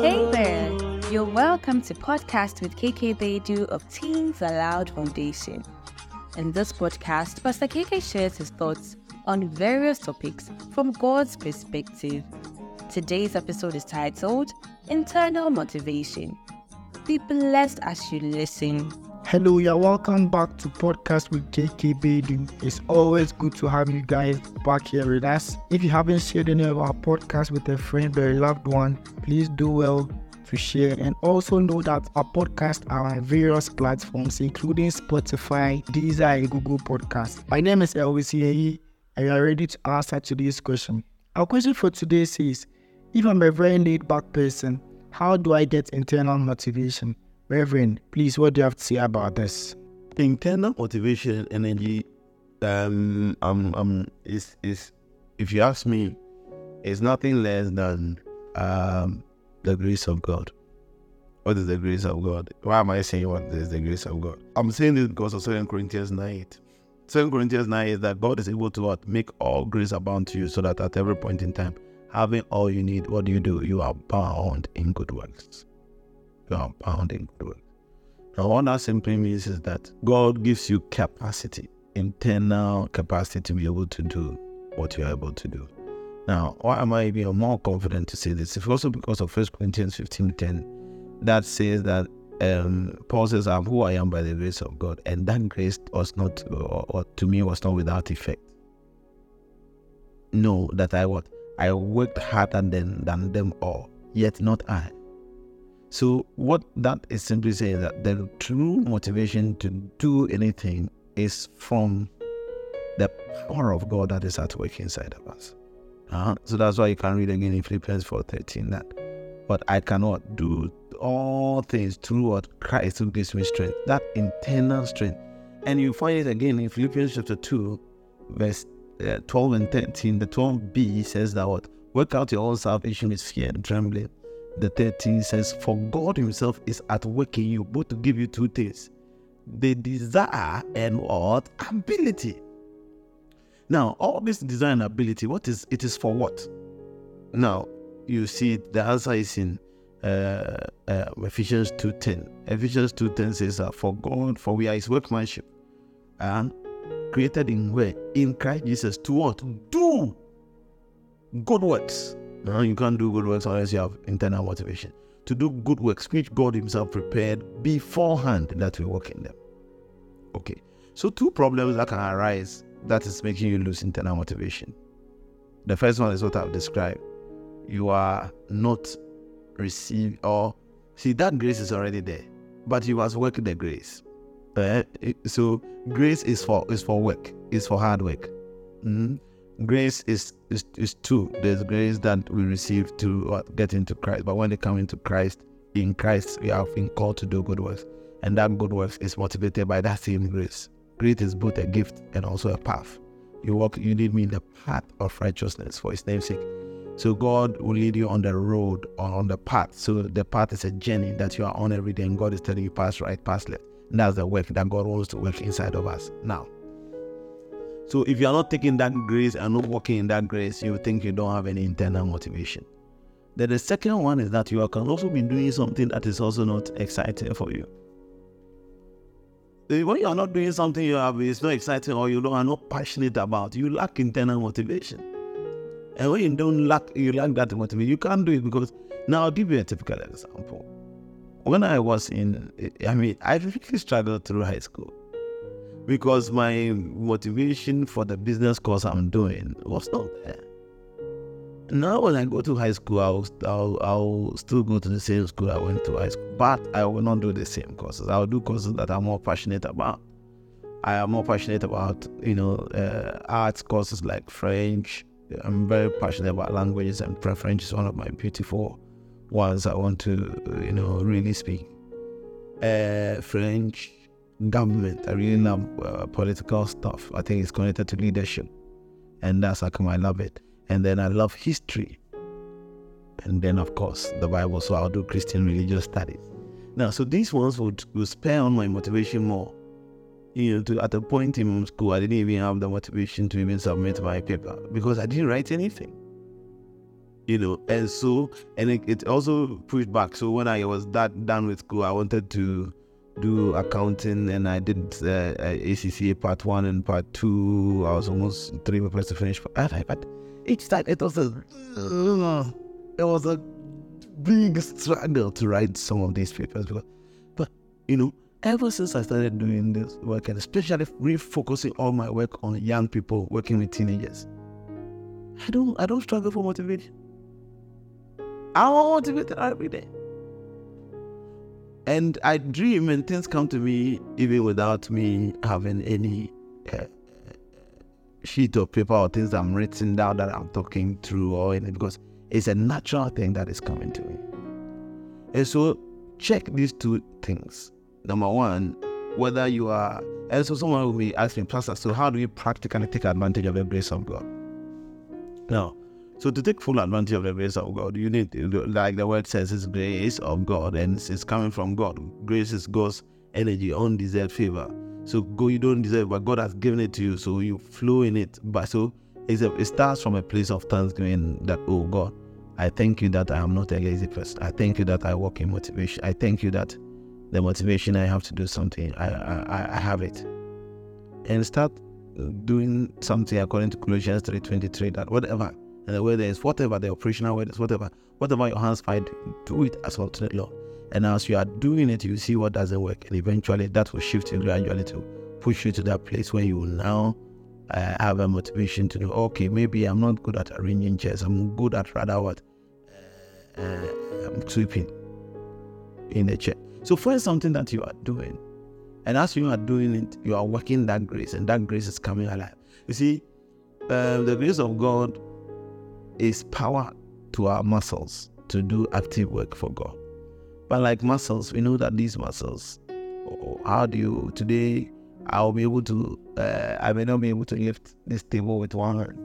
Hey there! You're welcome to Podcast with KK Bedu of Teens Aloud Foundation. In this podcast, Pastor KK shares his thoughts on various topics from God's perspective. Today's episode is titled Internal Motivation. Be blessed as you listen. Hello, you're welcome back to Podcast with KK Bedu. It's always good to have you guys back here with us. If you haven't shared any of our podcast with a friend or a loved one, please do well to share and also know that our podcasts are on various platforms, including Spotify, Deezer, and Google Podcasts. My name is Elvis Yehi, and you are ready to answer today's question. Our question for today says, if I'm a very laid back person, how do I get internal motivation? Reverend, please, what do you have to say about this? Internal motivation energy, um, um, um, is is if you ask me, is nothing less than um the grace of God. What is the grace of God? Why am I saying what is the grace of God? I'm saying this because of 2 Corinthians 9 8. 2 Corinthians 9 is that God is able to what? Make all grace abound to you so that at every point in time, having all you need, what do you do? You are bound in good works abounding good. Now, what that simply means is that God gives you capacity, internal capacity to be able to do what you are able to do. Now, why am I even more confident to say this? It's also because of 1 Corinthians 15.10 that says that um, Paul says, I'm who I am by the grace of God. And that grace was not, or, or to me, was not without effect. No, that I what? I worked harder than, than them all, yet not I so, what that is simply saying that the true motivation to do anything is from the power of God that is at work inside of us. Uh-huh. So that's why you can read again in Philippians 4:13 that, but I cannot do all things through what Christ who gives me strength. That internal strength, and you find it again in Philippians chapter 2, verse uh, 12 and 13. The 12b says that what work out your own salvation with fear and trembling the 13 says, For God Himself is at work in you, both to give you two things the desire and what? Ability. Now, all this desire and ability, what is it is for what? Now, you see the answer is in uh, uh, Ephesians 2.10. Ephesians 2.10 says that for God, for we are his workmanship and created in where? In Christ Jesus to what? Do good works no, you can't do good works unless you have internal motivation. To do good works, which God Himself prepared beforehand that we work in them. Okay. So, two problems that can arise that is making you lose internal motivation. The first one is what I've described. You are not receiving or see that grace is already there, but you must work the grace. Uh, so grace is for is for work, is for hard work. Mm-hmm grace is, is is two. There's grace that we receive to uh, get into Christ, but when they come into Christ, in Christ we have been called to do good works, and that good works is motivated by that same grace. Grace is both a gift and also a path. You walk, you lead me in the path of righteousness for His name's sake. So God will lead you on the road or on the path. So the path is a journey that you are on every day, and God is telling you pass right, pass left. And that's the work that God wants to work inside of us. Now, so if you are not taking that grace and not walking in that grace, you think you don't have any internal motivation. Then the second one is that you can also be doing something that is also not exciting for you. Eh, when you are not doing something you have is not exciting or you are not passionate about, you lack internal motivation. And when you don't lack you lack that motivation, you can't do it because now I'll give you a typical example. When I was in eh, I mean I really struggled through high school because my motivation for the business course I'm doing was not there. Now, when I go to high school, I'll, I'll, I'll still go to the same school I went to high school, but I will not do the same courses. I'll do courses that I'm more passionate about. I am more passionate about, you know, uh, arts courses like French. I'm very passionate about languages, and French is one of my beautiful ones I want to, you know, really speak. Uh, French, government. I really love uh, political stuff. I think it's connected to leadership, and that's how come I love it. And then I love history, and then of course the Bible. So I'll do Christian religious studies. Now, so these ones would, would spare on my motivation more. you know, to at a point in school, I didn't even have the motivation to even submit my paper because I didn't write anything. You know, and so, and it, it also pushed back. So when I was that done with school, I wanted to do accounting and I did uh, ACCA part one and part two. I was almost three papers to finish. But each time it was a, uh, it was a big struggle to write some of these papers. Because, but, you know, ever since I started doing this work and especially refocusing all my work on young people working with teenagers, I don't, I don't struggle for motivation. I'm motivated every day. And I dream and things come to me even without me having any uh, sheet of paper or things I'm writing down that I'm talking through or anything because it's a natural thing that is coming to me. And so check these two things. Number one, whether you are, and so someone will be asking, Pastor, so how do you practically take advantage of the grace of God? Now, so to take full advantage of the grace of God, you need, like the word says, it's grace of God and it's coming from God. Grace is God's energy, undeserved favor. So go, you don't deserve, but God has given it to you, so you flow in it. But so a, it starts from a place of thanksgiving that, oh God, I thank you that I am not a lazy person. I thank you that I work in motivation. I thank you that the motivation I have to do something, I, I, I have it. And start doing something according to Colossians 3.23 that whatever and the word is whatever the operational word is, whatever, whatever your hands find, do it as alternate law. And as you are doing it, you see what doesn't work, and eventually that will shift you gradually to push you to that place where you will now uh, have a motivation to know, okay, maybe I'm not good at arranging chairs. I'm good at rather what uh, uh, sweeping in the chair. So find something that you are doing, and as you are doing it, you are working that grace, and that grace is coming alive. You see, uh, the grace of God is power to our muscles to do active work for God. But like muscles, we know that these muscles, oh, how do you, today, I'll be able to, uh, I may not be able to lift this table with one hand.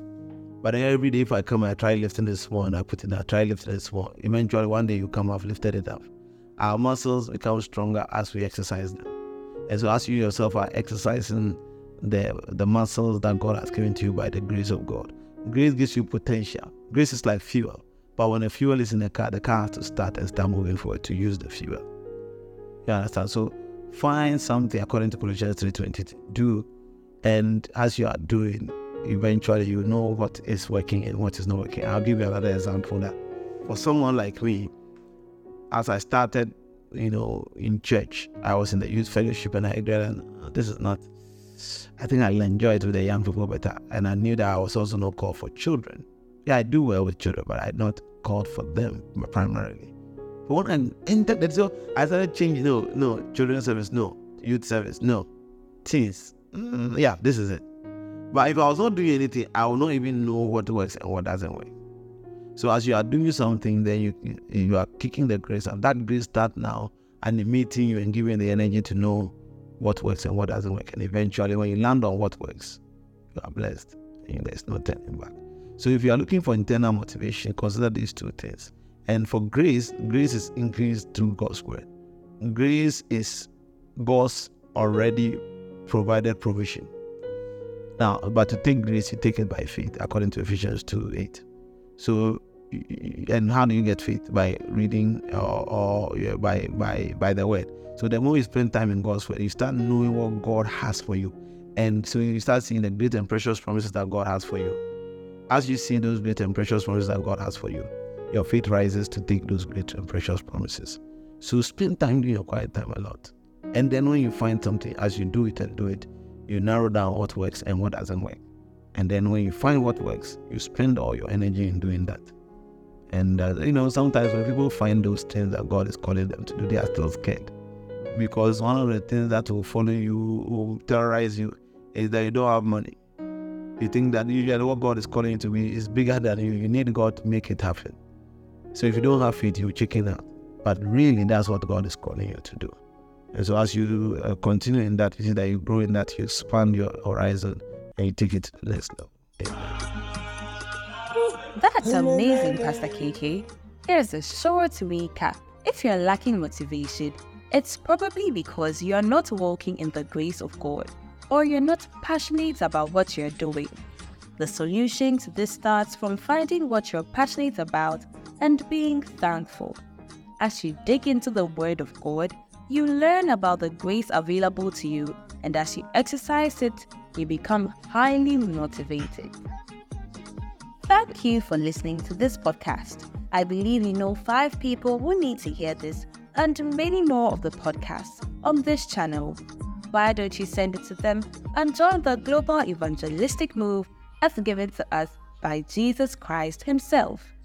But every day, if I come, I try lifting this one, I put it, I try lifting this one. Eventually, one day you come, I've lifted it up. Our muscles become stronger as we exercise them. And so, as you yourself are exercising the, the muscles that God has given to you by the grace of God, grace gives you potential. Grace is like fuel. But when the fuel is in the car, the car has to start and start moving forward to use the fuel. You understand? So find something according to Colossians 3.20 do. And as you are doing, eventually you know what is working and what is not working. I'll give you another example that for someone like me, as I started, you know, in church, I was in the youth fellowship and I realized uh, this is not, I think I'll enjoy it with the young people better. And I knew that I was also not called for children. Yeah, I do well with children, but I'm not called for them primarily. But when I entered that, so I started changing. No, no, children's service, no, youth service, no, teens. Mm, yeah, this is it. But if I was not doing anything, I will not even know what works and what doesn't work. So as you are doing something, then you you are kicking the grace, and that grace start now animating you and giving the energy to know what works and what doesn't work. And eventually, when you land on what works, you are blessed. And there's no turning back. So if you are looking for internal motivation, consider these two things. And for grace, grace is increased through God's word. Grace is God's already provided provision. Now, but to take grace, you take it by faith, according to Ephesians 2 8. So, and how do you get faith? By reading or, or yeah, by, by, by the word. So, the more you spend time in God's word, you start knowing what God has for you. And so you start seeing the great and precious promises that God has for you as you see those great and precious promises that God has for you, your faith rises to take those great and precious promises. So spend time doing your quiet time a lot. And then when you find something, as you do it and do it, you narrow down what works and what doesn't work. And then when you find what works, you spend all your energy in doing that. And uh, you know, sometimes when people find those things that God is calling them to do, they are still scared. Because one of the things that will follow you, will terrorize you, is that you don't have money. You think that usually what God is calling you to be is bigger than you. You need God to make it happen. So if you don't have faith, you chicken out. But really, that's what God is calling you to do. And so as you uh, continue in that, you see that you grow in that, you expand your horizon, and you take it to the next level. That's amazing, Pastor KK. Here's a short recap. If you're lacking motivation, It's probably because you're not walking in the grace of God or you're not passionate about what you're doing. The solution to this starts from finding what you're passionate about and being thankful. As you dig into the Word of God, you learn about the grace available to you, and as you exercise it, you become highly motivated. Thank you for listening to this podcast. I believe you know five people who need to hear this and many more of the podcasts on this channel. Why don't you send it to them and join the global evangelistic move as given to us by Jesus Christ Himself?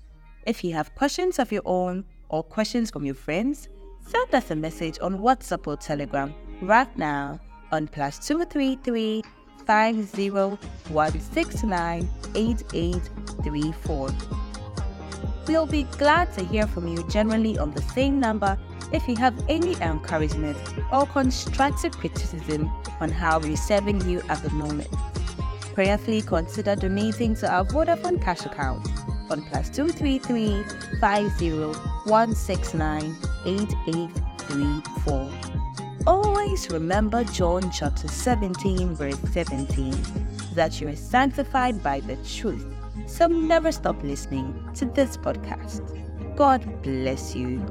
If you have questions of your own or questions from your friends, send us a message on WhatsApp or Telegram right now on plus 233 We'll be glad to hear from you generally on the same number if you have any encouragement or constructive criticism on how we're serving you at the moment. Prayerfully consider donating to our Vodafone cash account on plus 233 8834. Always remember John chapter 17, verse 17, that you are sanctified by the truth. So never stop listening to this podcast. God bless you.